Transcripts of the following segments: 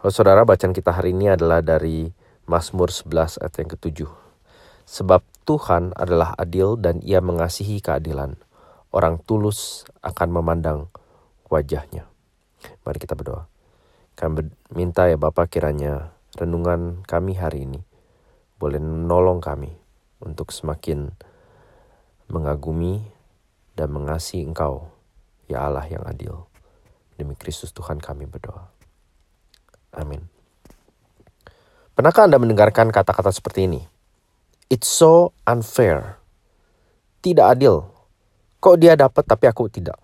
Halo saudara, bacaan kita hari ini adalah dari Mazmur 11 ayat yang ketujuh. Sebab Tuhan adalah adil dan ia mengasihi keadilan. Orang tulus akan memandang wajahnya. Mari kita berdoa. Kami minta ya Bapak kiranya renungan kami hari ini boleh menolong kami untuk semakin mengagumi dan mengasihi Engkau, ya Allah yang adil. Demi Kristus Tuhan kami berdoa. Amin. Pernahkah Anda mendengarkan kata-kata seperti ini? It's so unfair. Tidak adil. Kok dia dapat tapi aku tidak?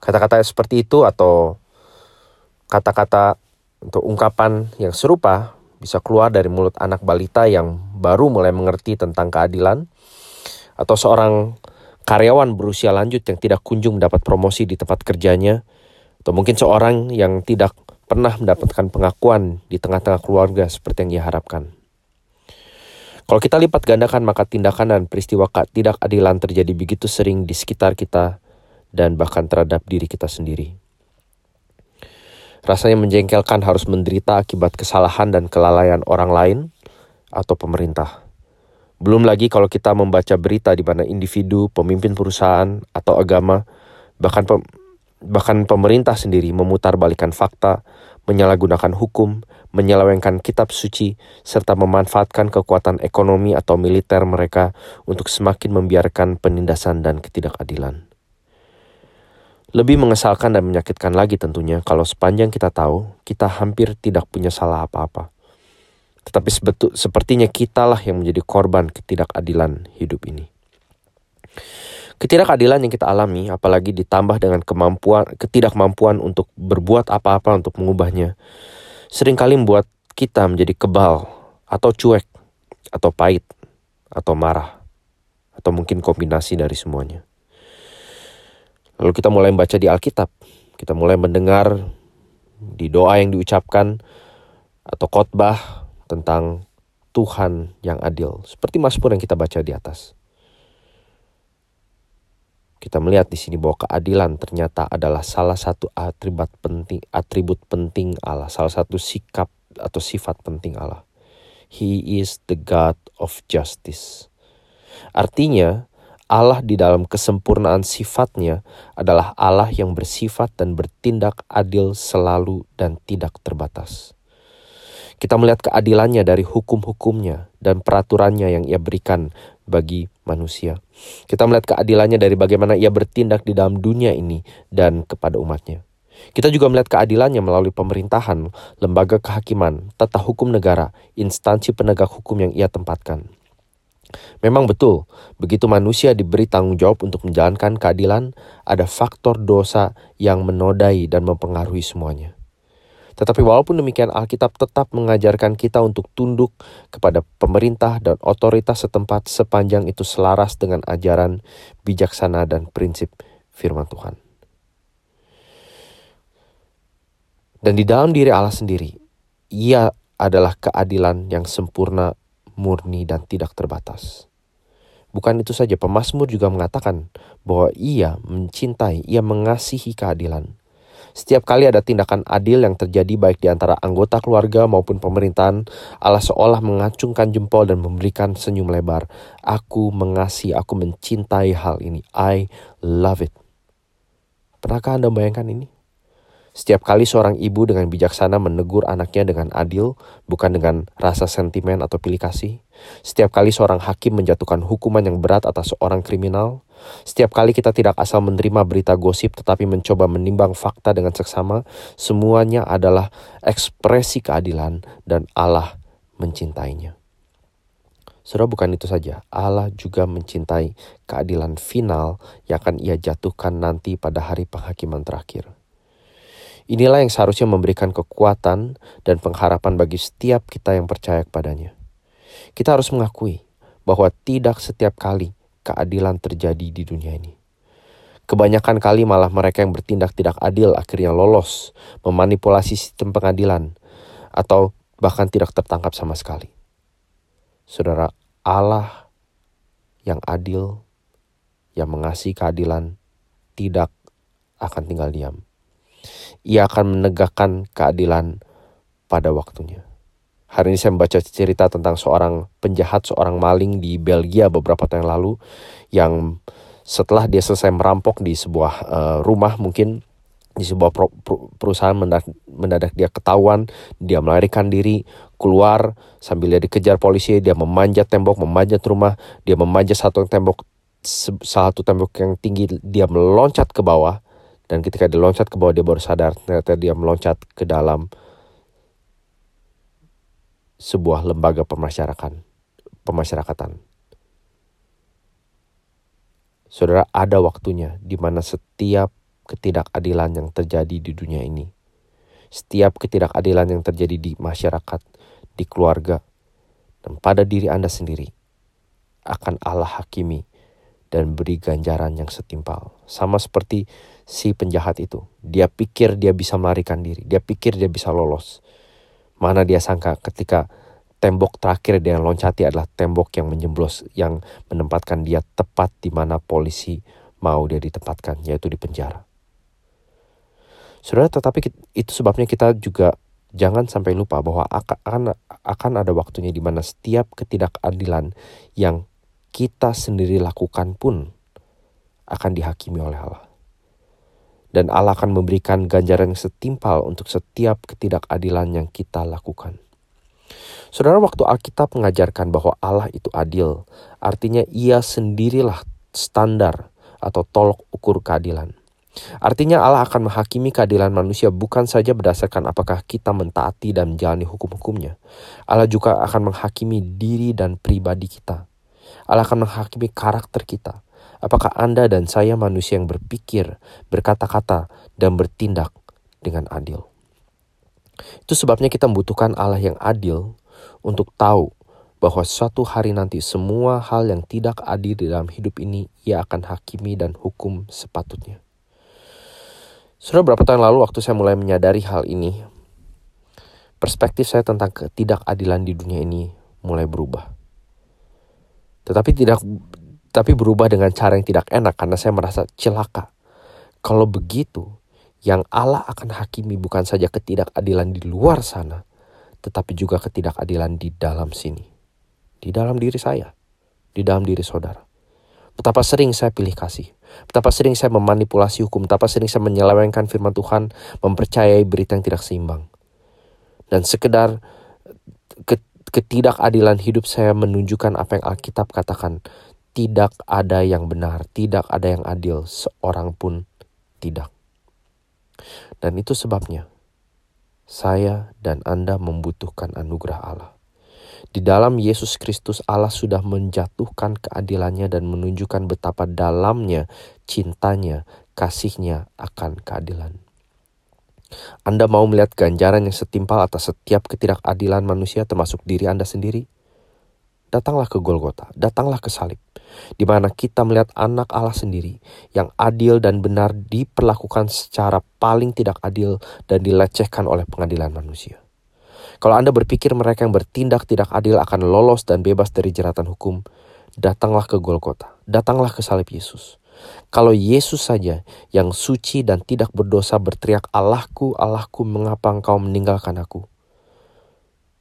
Kata-kata seperti itu atau kata-kata untuk ungkapan yang serupa bisa keluar dari mulut anak balita yang baru mulai mengerti tentang keadilan atau seorang karyawan berusia lanjut yang tidak kunjung mendapat promosi di tempat kerjanya atau mungkin seorang yang tidak pernah mendapatkan pengakuan di tengah-tengah keluarga seperti yang ia harapkan. Kalau kita lipat gandakan maka tindakan dan peristiwa tidak adilan terjadi begitu sering di sekitar kita dan bahkan terhadap diri kita sendiri. Rasanya menjengkelkan harus menderita akibat kesalahan dan kelalaian orang lain atau pemerintah. Belum lagi kalau kita membaca berita di mana individu, pemimpin perusahaan, atau agama, bahkan bahkan pemerintah sendiri memutarbalikkan fakta, menyalahgunakan hukum, menyelewengkan kitab suci, serta memanfaatkan kekuatan ekonomi atau militer mereka untuk semakin membiarkan penindasan dan ketidakadilan. Lebih mengesalkan dan menyakitkan lagi tentunya kalau sepanjang kita tahu, kita hampir tidak punya salah apa-apa. Tetapi sebetul, sepertinya kitalah yang menjadi korban ketidakadilan hidup ini. Ketidakadilan yang kita alami, apalagi ditambah dengan kemampuan ketidakmampuan untuk berbuat apa-apa untuk mengubahnya, sering kali membuat kita menjadi kebal atau cuek atau pahit atau marah atau mungkin kombinasi dari semuanya. Lalu kita mulai membaca di Alkitab, kita mulai mendengar di doa yang diucapkan atau khotbah tentang Tuhan yang adil, seperti Mazmur yang kita baca di atas. Kita melihat di sini bahwa keadilan ternyata adalah salah satu atribut penting atribut penting Allah, salah satu sikap atau sifat penting Allah. He is the God of justice. Artinya, Allah di dalam kesempurnaan sifatnya adalah Allah yang bersifat dan bertindak adil selalu dan tidak terbatas. Kita melihat keadilannya dari hukum-hukumnya dan peraturannya yang ia berikan bagi manusia. Kita melihat keadilannya dari bagaimana ia bertindak di dalam dunia ini dan kepada umatnya. Kita juga melihat keadilannya melalui pemerintahan, lembaga kehakiman, tata hukum negara, instansi penegak hukum yang ia tempatkan. Memang betul, begitu manusia diberi tanggung jawab untuk menjalankan keadilan, ada faktor dosa yang menodai dan mempengaruhi semuanya. Tetapi walaupun demikian Alkitab tetap mengajarkan kita untuk tunduk kepada pemerintah dan otoritas setempat sepanjang itu selaras dengan ajaran bijaksana dan prinsip firman Tuhan. Dan di dalam diri Allah sendiri, ia adalah keadilan yang sempurna, murni, dan tidak terbatas. Bukan itu saja, pemazmur juga mengatakan bahwa ia mencintai, ia mengasihi keadilan. Setiap kali ada tindakan adil yang terjadi baik di antara anggota keluarga maupun pemerintahan, Allah seolah mengacungkan jempol dan memberikan senyum lebar. Aku mengasihi, aku mencintai hal ini. I love it. Pernahkah Anda bayangkan ini? Setiap kali seorang ibu dengan bijaksana menegur anaknya dengan adil, bukan dengan rasa sentimen atau pilih kasih. Setiap kali seorang hakim menjatuhkan hukuman yang berat atas seorang kriminal. Setiap kali kita tidak asal menerima berita gosip tetapi mencoba menimbang fakta dengan seksama, semuanya adalah ekspresi keadilan dan Allah mencintainya. Saudara bukan itu saja, Allah juga mencintai keadilan final yang akan ia jatuhkan nanti pada hari penghakiman terakhir. Inilah yang seharusnya memberikan kekuatan dan pengharapan bagi setiap kita yang percaya kepadanya. Kita harus mengakui bahwa tidak setiap kali keadilan terjadi di dunia ini. Kebanyakan kali malah mereka yang bertindak tidak adil akhirnya lolos, memanipulasi sistem pengadilan, atau bahkan tidak tertangkap sama sekali. Saudara, Allah yang adil, yang mengasihi keadilan, tidak akan tinggal diam ia akan menegakkan keadilan pada waktunya. Hari ini saya membaca cerita tentang seorang penjahat, seorang maling di Belgia beberapa tahun lalu yang setelah dia selesai merampok di sebuah uh, rumah mungkin di sebuah perusahaan mendadak, mendadak dia ketahuan, dia melarikan diri keluar sambil dia dikejar polisi, dia memanjat tembok, memanjat rumah, dia memanjat satu tembok satu tembok yang tinggi, dia meloncat ke bawah dan ketika dia loncat ke bawah dia baru sadar ternyata dia meloncat ke dalam sebuah lembaga pemasyarakatan. Pemasyarakatan. Saudara, ada waktunya di mana setiap ketidakadilan yang terjadi di dunia ini, setiap ketidakadilan yang terjadi di masyarakat, di keluarga, dan pada diri Anda sendiri, akan Allah hakimi dan beri ganjaran yang setimpal. Sama seperti si penjahat itu. Dia pikir dia bisa melarikan diri. Dia pikir dia bisa lolos. Mana dia sangka ketika tembok terakhir dia loncati adalah tembok yang menjemblos yang menempatkan dia tepat di mana polisi mau dia ditempatkan yaitu di penjara. Saudara, tetapi itu sebabnya kita juga jangan sampai lupa bahwa akan akan ada waktunya di mana setiap ketidakadilan yang kita sendiri lakukan pun akan dihakimi oleh Allah. Dan Allah akan memberikan ganjaran yang setimpal untuk setiap ketidakadilan yang kita lakukan. Saudara, waktu Alkitab mengajarkan bahwa Allah itu adil, artinya ia sendirilah standar atau tolok ukur keadilan. Artinya Allah akan menghakimi keadilan manusia bukan saja berdasarkan apakah kita mentaati dan menjalani hukum-hukumnya. Allah juga akan menghakimi diri dan pribadi kita. Allah akan menghakimi karakter kita, Apakah Anda dan saya manusia yang berpikir, berkata-kata, dan bertindak dengan adil? Itu sebabnya kita membutuhkan Allah yang adil untuk tahu bahwa suatu hari nanti semua hal yang tidak adil di dalam hidup ini ia akan hakimi dan hukum sepatutnya. Sudah berapa tahun lalu waktu saya mulai menyadari hal ini, perspektif saya tentang ketidakadilan di dunia ini mulai berubah. Tetapi tidak tapi berubah dengan cara yang tidak enak karena saya merasa celaka. Kalau begitu, yang Allah akan hakimi bukan saja ketidakadilan di luar sana, tetapi juga ketidakadilan di dalam sini. Di dalam diri saya, di dalam diri saudara. Betapa sering saya pilih kasih, betapa sering saya memanipulasi hukum, betapa sering saya menyelewengkan firman Tuhan, mempercayai berita yang tidak seimbang. Dan sekedar ketidakadilan hidup saya menunjukkan apa yang Alkitab katakan, tidak ada yang benar, tidak ada yang adil, seorang pun tidak. Dan itu sebabnya saya dan Anda membutuhkan anugerah Allah. Di dalam Yesus Kristus Allah sudah menjatuhkan keadilannya dan menunjukkan betapa dalamnya cintanya, kasihnya akan keadilan. Anda mau melihat ganjaran yang setimpal atas setiap ketidakadilan manusia termasuk diri Anda sendiri? Datanglah ke Golgota, datanglah ke salib di mana kita melihat anak Allah sendiri yang adil dan benar diperlakukan secara paling tidak adil dan dilecehkan oleh pengadilan manusia. Kalau Anda berpikir mereka yang bertindak tidak adil akan lolos dan bebas dari jeratan hukum, datanglah ke Golgota, datanglah ke salib Yesus. Kalau Yesus saja yang suci dan tidak berdosa berteriak, Allahku, Allahku, mengapa engkau meninggalkan aku?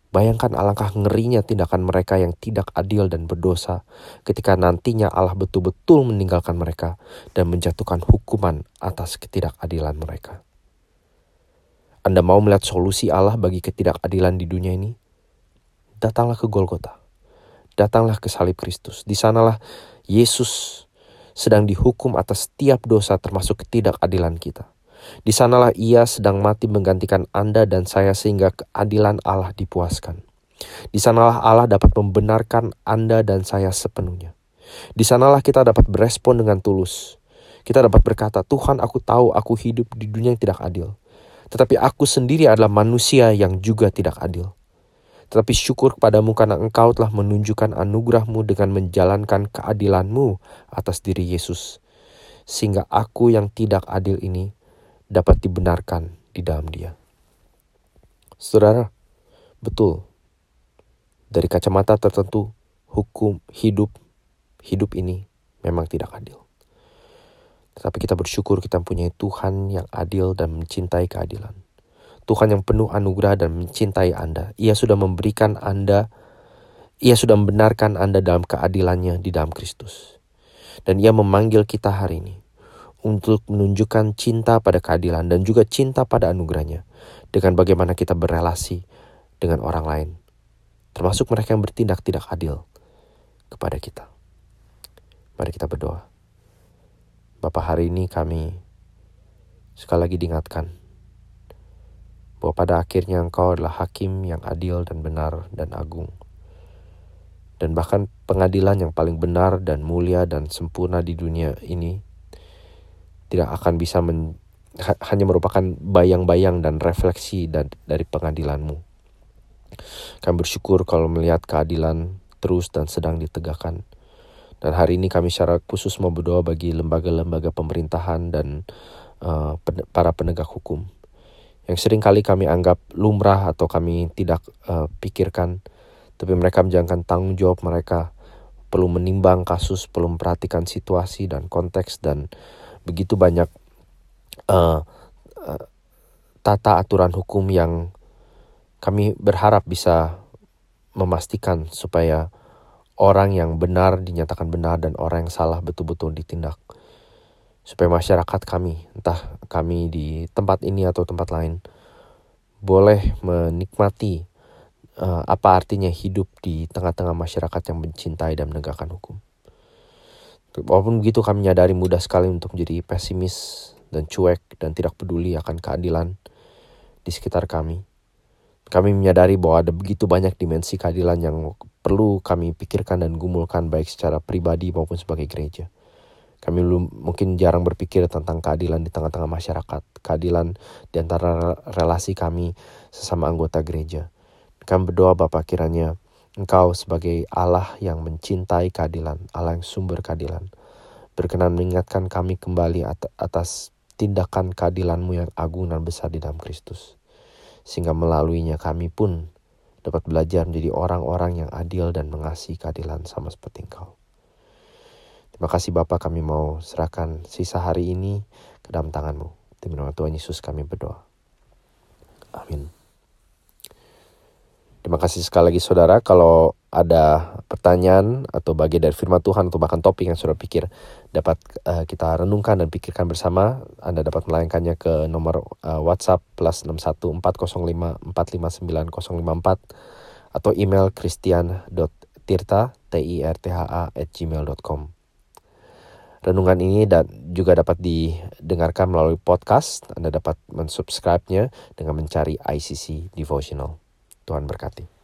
Bayangkan alangkah ngerinya tindakan mereka yang tidak adil dan berdosa ketika nantinya Allah betul-betul meninggalkan mereka dan menjatuhkan hukuman atas ketidakadilan mereka. Anda mau melihat solusi Allah bagi ketidakadilan di dunia ini? Datanglah ke Golgota. Datanglah ke salib Kristus. Di sanalah Yesus sedang dihukum atas setiap dosa termasuk ketidakadilan kita. Di sanalah ia sedang mati menggantikan Anda dan saya sehingga keadilan Allah dipuaskan. Di sanalah Allah dapat membenarkan Anda dan saya sepenuhnya. Di sanalah kita dapat berespon dengan tulus. Kita dapat berkata, Tuhan aku tahu aku hidup di dunia yang tidak adil. Tetapi aku sendiri adalah manusia yang juga tidak adil. Tetapi syukur kepadamu karena engkau telah menunjukkan anugerahmu dengan menjalankan keadilanmu atas diri Yesus. Sehingga aku yang tidak adil ini dapat dibenarkan di dalam dia. Saudara, betul. Dari kacamata tertentu, hukum hidup hidup ini memang tidak adil. Tetapi kita bersyukur kita mempunyai Tuhan yang adil dan mencintai keadilan. Tuhan yang penuh anugerah dan mencintai Anda. Ia sudah memberikan Anda, ia sudah membenarkan Anda dalam keadilannya di dalam Kristus. Dan ia memanggil kita hari ini untuk menunjukkan cinta pada keadilan dan juga cinta pada anugerahnya dengan bagaimana kita berrelasi dengan orang lain, termasuk mereka yang bertindak tidak adil kepada kita. Mari kita berdoa. Bapak hari ini kami sekali lagi diingatkan bahwa pada akhirnya engkau adalah hakim yang adil dan benar dan agung. Dan bahkan pengadilan yang paling benar dan mulia dan sempurna di dunia ini tidak akan bisa men, ha, hanya merupakan bayang-bayang dan refleksi dan, dari pengadilanmu. Kami bersyukur kalau melihat keadilan terus dan sedang ditegakkan. Dan hari ini kami secara khusus mau berdoa bagi lembaga-lembaga pemerintahan dan uh, para penegak hukum yang sering kali kami anggap lumrah atau kami tidak uh, pikirkan, tapi mereka menjalankan tanggung jawab mereka perlu menimbang kasus, perlu memperhatikan situasi dan konteks dan begitu banyak uh, uh, tata aturan hukum yang kami berharap bisa memastikan supaya orang yang benar dinyatakan benar dan orang yang salah betul-betul ditindak. Supaya masyarakat kami, entah kami di tempat ini atau tempat lain, boleh menikmati uh, apa artinya hidup di tengah-tengah masyarakat yang mencintai dan menegakkan hukum. Walaupun begitu kami menyadari mudah sekali untuk menjadi pesimis dan cuek dan tidak peduli akan keadilan di sekitar kami. Kami menyadari bahwa ada begitu banyak dimensi keadilan yang perlu kami pikirkan dan gumulkan baik secara pribadi maupun sebagai gereja. Kami belum mungkin jarang berpikir tentang keadilan di tengah-tengah masyarakat, keadilan di antara relasi kami sesama anggota gereja. Kami berdoa Bapak kiranya Engkau sebagai Allah yang mencintai keadilan, Allah yang sumber keadilan, berkenan mengingatkan kami kembali atas tindakan keadilanmu yang agung dan besar di dalam Kristus. Sehingga melaluinya kami pun dapat belajar menjadi orang-orang yang adil dan mengasihi keadilan sama seperti engkau. Terima kasih Bapak kami mau serahkan sisa hari ini ke dalam tanganmu. Demi nama Tuhan Yesus kami berdoa. Amin. Terima kasih sekali lagi saudara kalau ada pertanyaan atau bagian dari firman Tuhan atau bahkan topik yang saudara pikir dapat uh, kita renungkan dan pikirkan bersama, Anda dapat melayangkannya ke nomor uh, WhatsApp plus 61405459054 atau email christian.tirta t i r t h a gmail.com. Renungan ini dan juga dapat didengarkan melalui podcast. Anda dapat mensubscribe-nya dengan mencari ICC Devotional. Tuhan berkati.